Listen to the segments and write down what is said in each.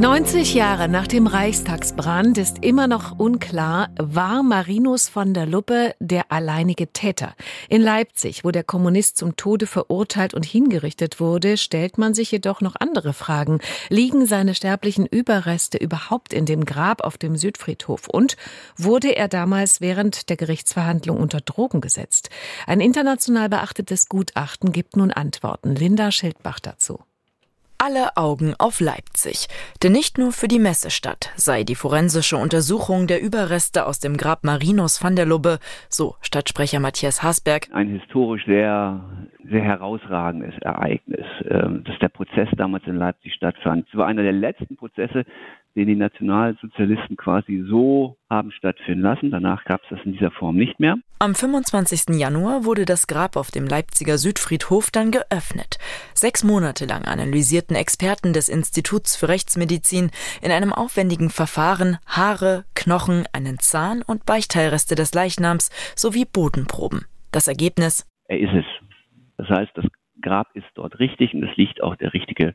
90 Jahre nach dem Reichstagsbrand ist immer noch unklar, war Marinus von der Luppe der alleinige Täter. In Leipzig, wo der Kommunist zum Tode verurteilt und hingerichtet wurde, stellt man sich jedoch noch andere Fragen. Liegen seine sterblichen Überreste überhaupt in dem Grab auf dem Südfriedhof? Und wurde er damals während der Gerichtsverhandlung unter Drogen gesetzt? Ein international beachtetes Gutachten gibt nun Antworten. Linda Schildbach dazu alle Augen auf Leipzig. Denn nicht nur für die Messestadt sei die forensische Untersuchung der Überreste aus dem Grab Marinus van der Lubbe, so Stadtsprecher Matthias Hasberg, ein historisch sehr, sehr herausragendes Ereignis, ähm, dass der Prozess damals in Leipzig stattfand. Es war einer der letzten Prozesse, den die Nationalsozialisten quasi so haben stattfinden lassen. Danach gab es das in dieser Form nicht mehr. Am 25. Januar wurde das Grab auf dem Leipziger Südfriedhof dann geöffnet. Sechs Monate lang analysierten Experten des Instituts für Rechtsmedizin in einem aufwendigen Verfahren Haare, Knochen, einen Zahn und Weichteilreste des Leichnams sowie Bodenproben. Das Ergebnis? Er ist es. Das heißt, das Grab ist dort richtig und es liegt auch der richtige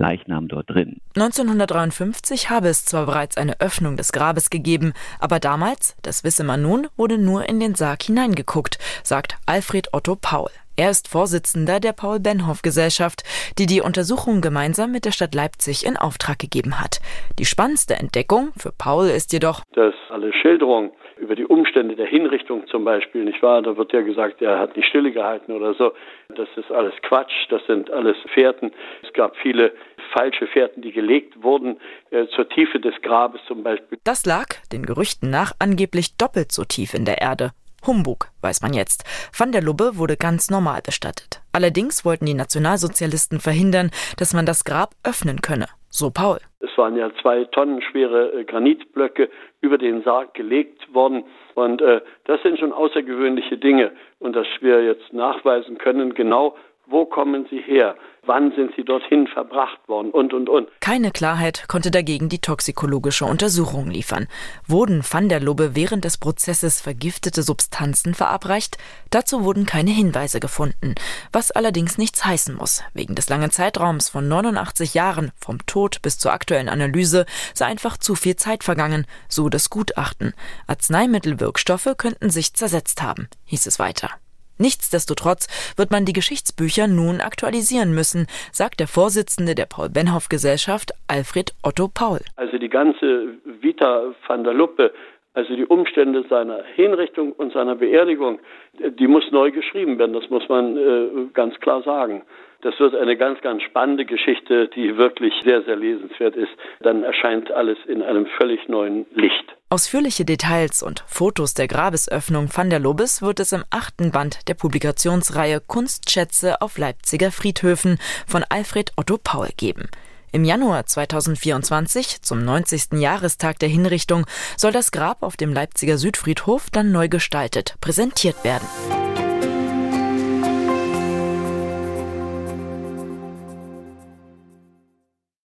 Leichnam dort drin. 1953 habe es zwar bereits eine Öffnung des Grabes gegeben, aber damals, das wisse man nun, wurde nur in den Sarg hineingeguckt, sagt Alfred Otto Paul. Er ist Vorsitzender der Paul-Benhoff-Gesellschaft, die die Untersuchung gemeinsam mit der Stadt Leipzig in Auftrag gegeben hat. Die spannendste Entdeckung für Paul ist jedoch, dass alle Schilderungen über die Umstände der Hinrichtung zum Beispiel, nicht wahr? Da wird ja gesagt, er hat nicht stille gehalten oder so. Das ist alles Quatsch, das sind alles Fährten. Es gab viele falsche Fährten, die gelegt wurden äh, zur Tiefe des Grabes zum Beispiel. Das lag, den Gerüchten nach, angeblich doppelt so tief in der Erde. Humbug, weiß man jetzt. Van der Lubbe wurde ganz normal bestattet. Allerdings wollten die Nationalsozialisten verhindern, dass man das Grab öffnen könne. So Paul. Es waren ja zwei Tonnen schwere äh, Granitblöcke über den Sarg gelegt worden. Und äh, das sind schon außergewöhnliche Dinge. Und dass wir jetzt nachweisen können, genau wo kommen sie her? Wann sind sie dorthin verbracht worden? Und, und, und. Keine Klarheit konnte dagegen die toxikologische Untersuchung liefern. Wurden Van der Lubbe während des Prozesses vergiftete Substanzen verabreicht? Dazu wurden keine Hinweise gefunden. Was allerdings nichts heißen muss. Wegen des langen Zeitraums von 89 Jahren, vom Tod bis zur aktuellen Analyse, sei einfach zu viel Zeit vergangen, so das Gutachten. Arzneimittelwirkstoffe könnten sich zersetzt haben, hieß es weiter. Nichtsdestotrotz wird man die Geschichtsbücher nun aktualisieren müssen, sagt der Vorsitzende der Paul-Benhoff-Gesellschaft, Alfred Otto Paul. Also die ganze Vita van der Luppe, also die Umstände seiner Hinrichtung und seiner Beerdigung, die muss neu geschrieben werden, das muss man äh, ganz klar sagen. Das wird eine ganz, ganz spannende Geschichte, die wirklich sehr, sehr lesenswert ist. Dann erscheint alles in einem völlig neuen Licht. Ausführliche Details und Fotos der Grabesöffnung van der Lobes wird es im achten Band der Publikationsreihe Kunstschätze auf Leipziger Friedhöfen von Alfred Otto Paul geben. Im Januar 2024, zum 90. Jahrestag der Hinrichtung, soll das Grab auf dem Leipziger Südfriedhof dann neu gestaltet präsentiert werden.